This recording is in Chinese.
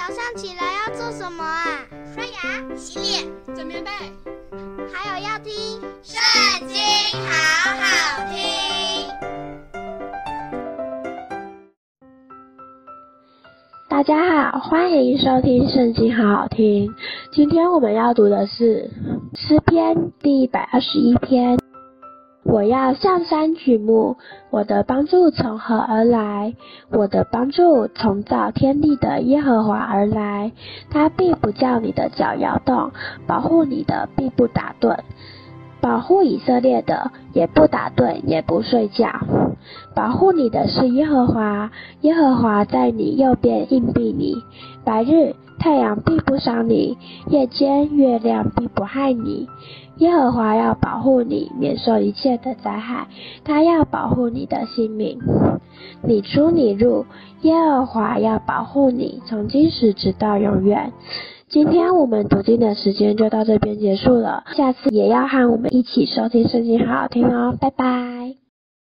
早上起来要做什么啊？刷牙、洗脸、整棉被，还有要听《圣经》，好好听。大家好，欢迎收听《圣经》，好好听。今天我们要读的是诗篇第一百二十一篇。我要向山举目，我的帮助从何而来？我的帮助从造天地的耶和华而来。他并不叫你的脚摇动，保护你的并不打盹。保护以色列的也不打盹，也不睡觉。保护你的是耶和华，耶和华在你右边荫庇你。白日太阳必不伤你，夜间月亮必不害你。耶和华要保护你，免受一切的灾害。他要保护你的性命，你出你入，耶和华要保护你，从今时直到永远。今天我们读经的时间就到这边结束了，下次也要和我们一起收听圣经，好好听哦，拜拜。